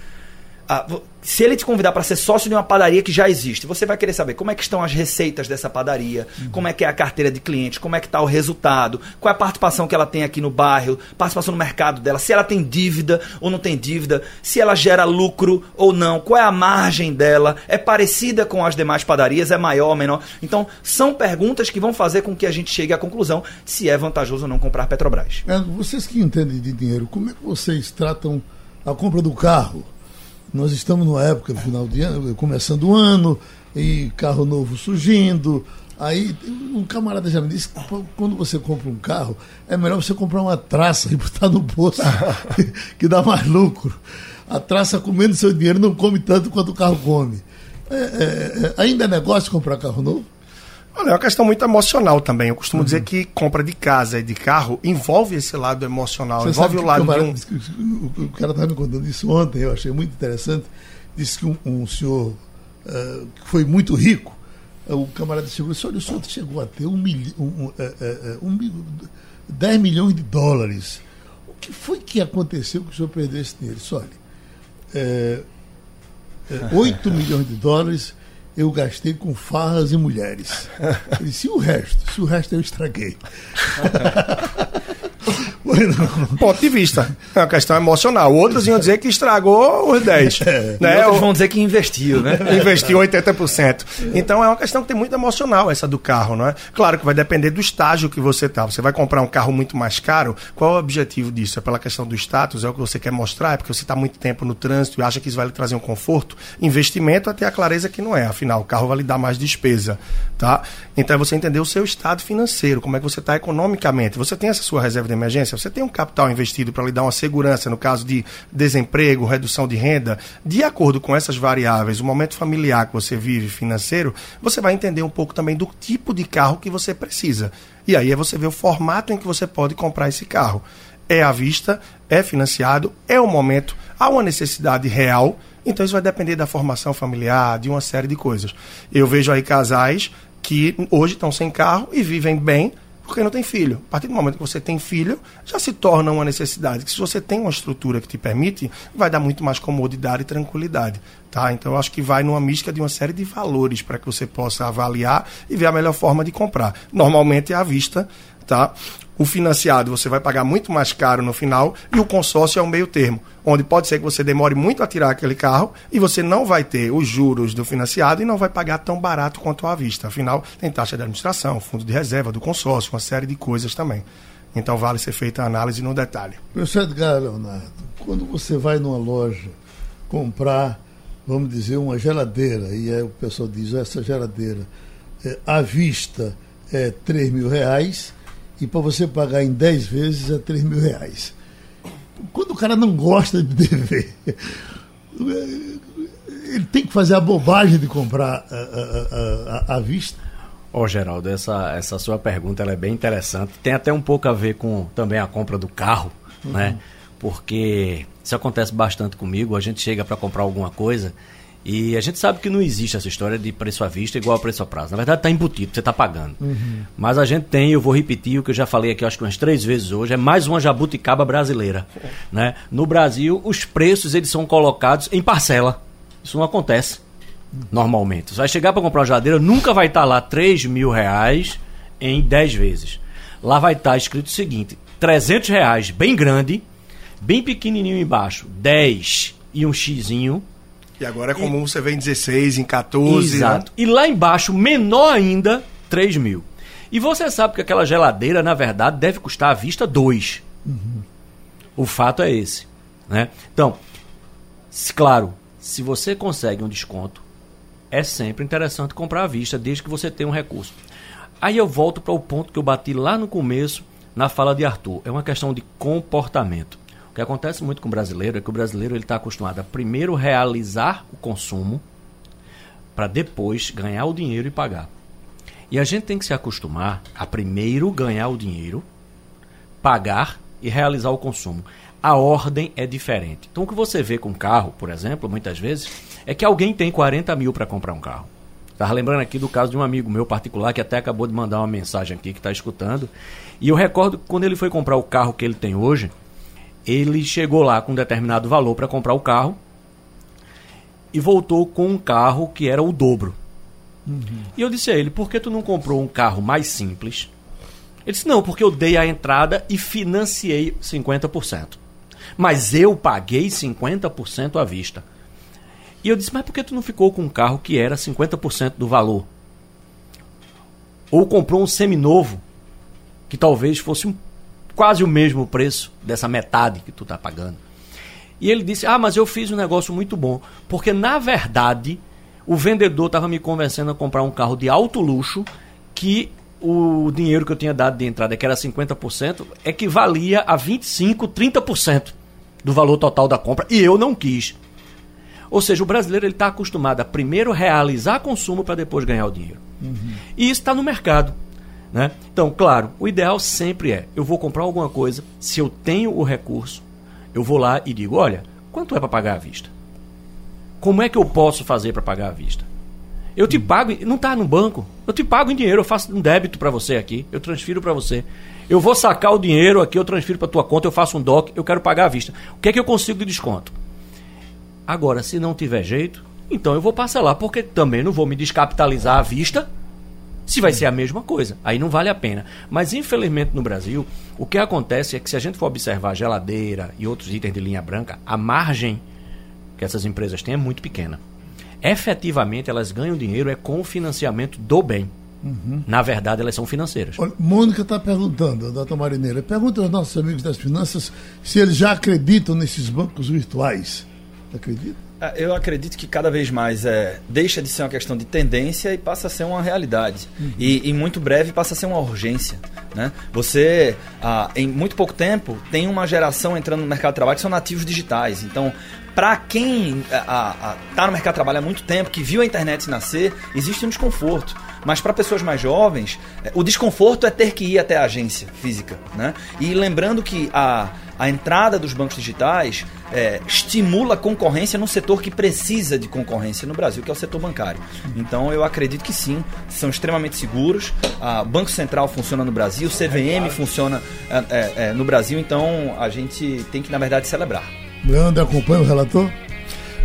Ah, se ele te convidar para ser sócio de uma padaria que já existe, você vai querer saber como é que estão as receitas dessa padaria, uhum. como é que é a carteira de clientes, como é que está o resultado, qual é a participação que ela tem aqui no bairro, participação no mercado dela, se ela tem dívida ou não tem dívida, se ela gera lucro ou não, qual é a margem dela, é parecida com as demais padarias, é maior ou menor. Então, são perguntas que vão fazer com que a gente chegue à conclusão se é vantajoso ou não comprar Petrobras. É, vocês que entendem de dinheiro, como é que vocês tratam a compra do carro? Nós estamos numa época, final de ano, começando o ano, e carro novo surgindo. Aí um camarada já me disse que quando você compra um carro, é melhor você comprar uma traça e botar no bolso, [LAUGHS] que dá mais lucro. A traça comendo seu dinheiro não come tanto quanto o carro come. É, é, é, ainda é negócio comprar carro novo? Olha, é uma questão muito emocional também. Eu costumo uhum. dizer que compra de casa e de carro envolve esse lado emocional, Você envolve o lado de um... O cara estava me contando isso ontem, eu achei muito interessante. Disse que um, um senhor uh, que foi muito rico, uh, o camarada chegou e disse, olha, o senhor chegou a ter um, milho, um, uh, um, 10 milhões de dólares. O que foi que aconteceu que o senhor perdeu esse dinheiro? Disse, olha, é, é, 8 milhões de dólares eu gastei com farras e mulheres. [LAUGHS] Ele disse, e o resto? Se o resto eu estraguei. [LAUGHS] [LAUGHS] Ponto de vista. É uma questão emocional. Outros iam dizer que estragou os 10. [LAUGHS] É. Né? outros vão dizer que investiu, né? [LAUGHS] investiu 80%. Então é uma questão que tem muito emocional essa do carro, não é? Claro que vai depender do estágio que você está. Você vai comprar um carro muito mais caro, qual é o objetivo disso? É pela questão do status? É o que você quer mostrar? É porque você está muito tempo no trânsito e acha que isso vai lhe trazer um conforto? Investimento até a clareza que não é. Afinal, o carro vai lhe dar mais despesa, tá? Então é você entender o seu estado financeiro, como é que você está economicamente. Você tem essa sua reserva de emergência? Você tem um capital investido para lhe dar uma segurança no caso de desemprego, redução de renda? De acordo com essas variáveis, o momento familiar que você vive financeiro, você vai entender um pouco também do tipo de carro que você precisa. E aí é você ver o formato em que você pode comprar esse carro. É à vista, é financiado, é o momento, há uma necessidade real. Então isso vai depender da formação familiar, de uma série de coisas. Eu vejo aí casais que hoje estão sem carro e vivem bem porque não tem filho. A partir do momento que você tem filho, já se torna uma necessidade. Que se você tem uma estrutura que te permite, vai dar muito mais comodidade e tranquilidade. Tá? Então eu acho que vai numa mística de uma série de valores para que você possa avaliar e ver a melhor forma de comprar. Normalmente é à vista, tá? O financiado você vai pagar muito mais caro no final e o consórcio é o meio termo, onde pode ser que você demore muito a tirar aquele carro e você não vai ter os juros do financiado e não vai pagar tão barato quanto à vista. Afinal, tem taxa de administração, fundo de reserva do consórcio, uma série de coisas também. Então vale ser feita a análise no detalhe. Professor Edgar Leonardo, quando você vai numa loja comprar, vamos dizer, uma geladeira, e aí o pessoal diz, essa geladeira é, à vista é 3 mil reais e para você pagar em 10 vezes é 3 mil reais. Quando o cara não gosta de dever, [LAUGHS] ele tem que fazer a bobagem de comprar à vista. Ó, oh, Geraldo, essa, essa sua pergunta é bem interessante. Tem até um pouco a ver com também a compra do carro, uhum. né? Porque isso acontece bastante comigo. A gente chega para comprar alguma coisa e a gente sabe que não existe essa história de preço à vista igual a preço a prazo. Na verdade, está embutido, você está pagando. Uhum. Mas a gente tem, eu vou repetir o que eu já falei aqui, acho que umas três vezes hoje, é mais uma jabuticaba brasileira. Né? No Brasil, os preços eles são colocados em parcela. Isso não acontece. Normalmente. Você vai chegar para comprar uma geladeira, nunca vai estar lá 3 mil reais em 10 vezes. Lá vai estar escrito o seguinte: 300 reais, bem grande, bem pequenininho embaixo, 10 e um xizinho. E agora é comum e... você ver em 16, em 14. Né? Exato. Né? E lá embaixo, menor ainda, 3 mil. E você sabe que aquela geladeira, na verdade, deve custar à vista 2. Uhum. O fato é esse. Né? Então, se, claro, se você consegue um desconto, é sempre interessante comprar à vista, desde que você tenha um recurso. Aí eu volto para o ponto que eu bati lá no começo, na fala de Arthur. É uma questão de comportamento. Que acontece muito com o brasileiro é que o brasileiro ele está acostumado a primeiro realizar o consumo para depois ganhar o dinheiro e pagar. E a gente tem que se acostumar a primeiro ganhar o dinheiro, pagar e realizar o consumo. A ordem é diferente. Então o que você vê com carro, por exemplo, muitas vezes, é que alguém tem 40 mil para comprar um carro. Estava lembrando aqui do caso de um amigo meu particular que até acabou de mandar uma mensagem aqui que está escutando. E eu recordo que quando ele foi comprar o carro que ele tem hoje, ele chegou lá com um determinado valor para comprar o carro e voltou com um carro que era o dobro. Uhum. E eu disse a ele: por que tu não comprou um carro mais simples? Ele disse: não, porque eu dei a entrada e financiei 50%. Mas eu paguei 50% à vista. E eu disse, mas por que tu não ficou com um carro que era 50% do valor? Ou comprou um seminovo, que talvez fosse um, quase o mesmo preço dessa metade que tu está pagando. E ele disse, ah, mas eu fiz um negócio muito bom. Porque, na verdade, o vendedor estava me convencendo a comprar um carro de alto luxo que o dinheiro que eu tinha dado de entrada, que era 50%, equivalia a 25%, 30% do valor total da compra. E eu não quis. Ou seja, o brasileiro está acostumado a primeiro realizar consumo para depois ganhar o dinheiro. Uhum. E isso está no mercado. Né? Então, claro, o ideal sempre é: eu vou comprar alguma coisa, se eu tenho o recurso, eu vou lá e digo: olha, quanto é para pagar à vista? Como é que eu posso fazer para pagar à vista? Eu te pago, não está no banco, eu te pago em dinheiro, eu faço um débito para você aqui, eu transfiro para você. Eu vou sacar o dinheiro aqui, eu transfiro para tua conta, eu faço um DOC, eu quero pagar à vista. O que é que eu consigo de desconto? Agora, se não tiver jeito, então eu vou parcelar, porque também não vou me descapitalizar à vista se vai ser a mesma coisa. Aí não vale a pena. Mas infelizmente no Brasil, o que acontece é que se a gente for observar geladeira e outros itens de linha branca, a margem que essas empresas têm é muito pequena. Efetivamente, elas ganham dinheiro é com o financiamento do bem. Uhum. Na verdade, elas são financeiras. Olha, Mônica está perguntando, a doutora Marineira, pergunta aos nossos amigos das finanças se eles já acreditam nesses bancos virtuais. Acredita? Ah, eu acredito que cada vez mais é, deixa de ser uma questão de tendência e passa a ser uma realidade. Uhum. E, em muito breve passa a ser uma urgência. Né? Você, ah, em muito pouco tempo, tem uma geração entrando no mercado de trabalho que são nativos digitais. Então, para quem está no mercado de trabalho há muito tempo, que viu a internet nascer, existe um desconforto. Mas para pessoas mais jovens, é, o desconforto é ter que ir até a agência física. Né? E lembrando que a, a entrada dos bancos digitais é, estimula a concorrência num setor que precisa de concorrência no Brasil, que é o setor bancário. Então eu acredito que sim, são extremamente seguros. O Banco Central funciona no Brasil, o CVM funciona é, é, é, no Brasil, então a gente tem que, na verdade, celebrar. Leandro, acompanha o relator?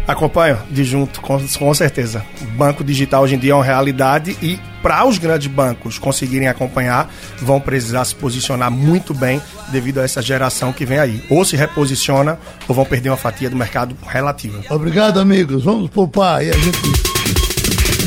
Acompanho de junto, com, com certeza. O banco digital hoje em dia é uma realidade e para os grandes bancos conseguirem acompanhar, vão precisar se posicionar muito bem devido a essa geração que vem aí. Ou se reposiciona ou vão perder uma fatia do mercado relativa. Obrigado, amigos. Vamos poupar e a gente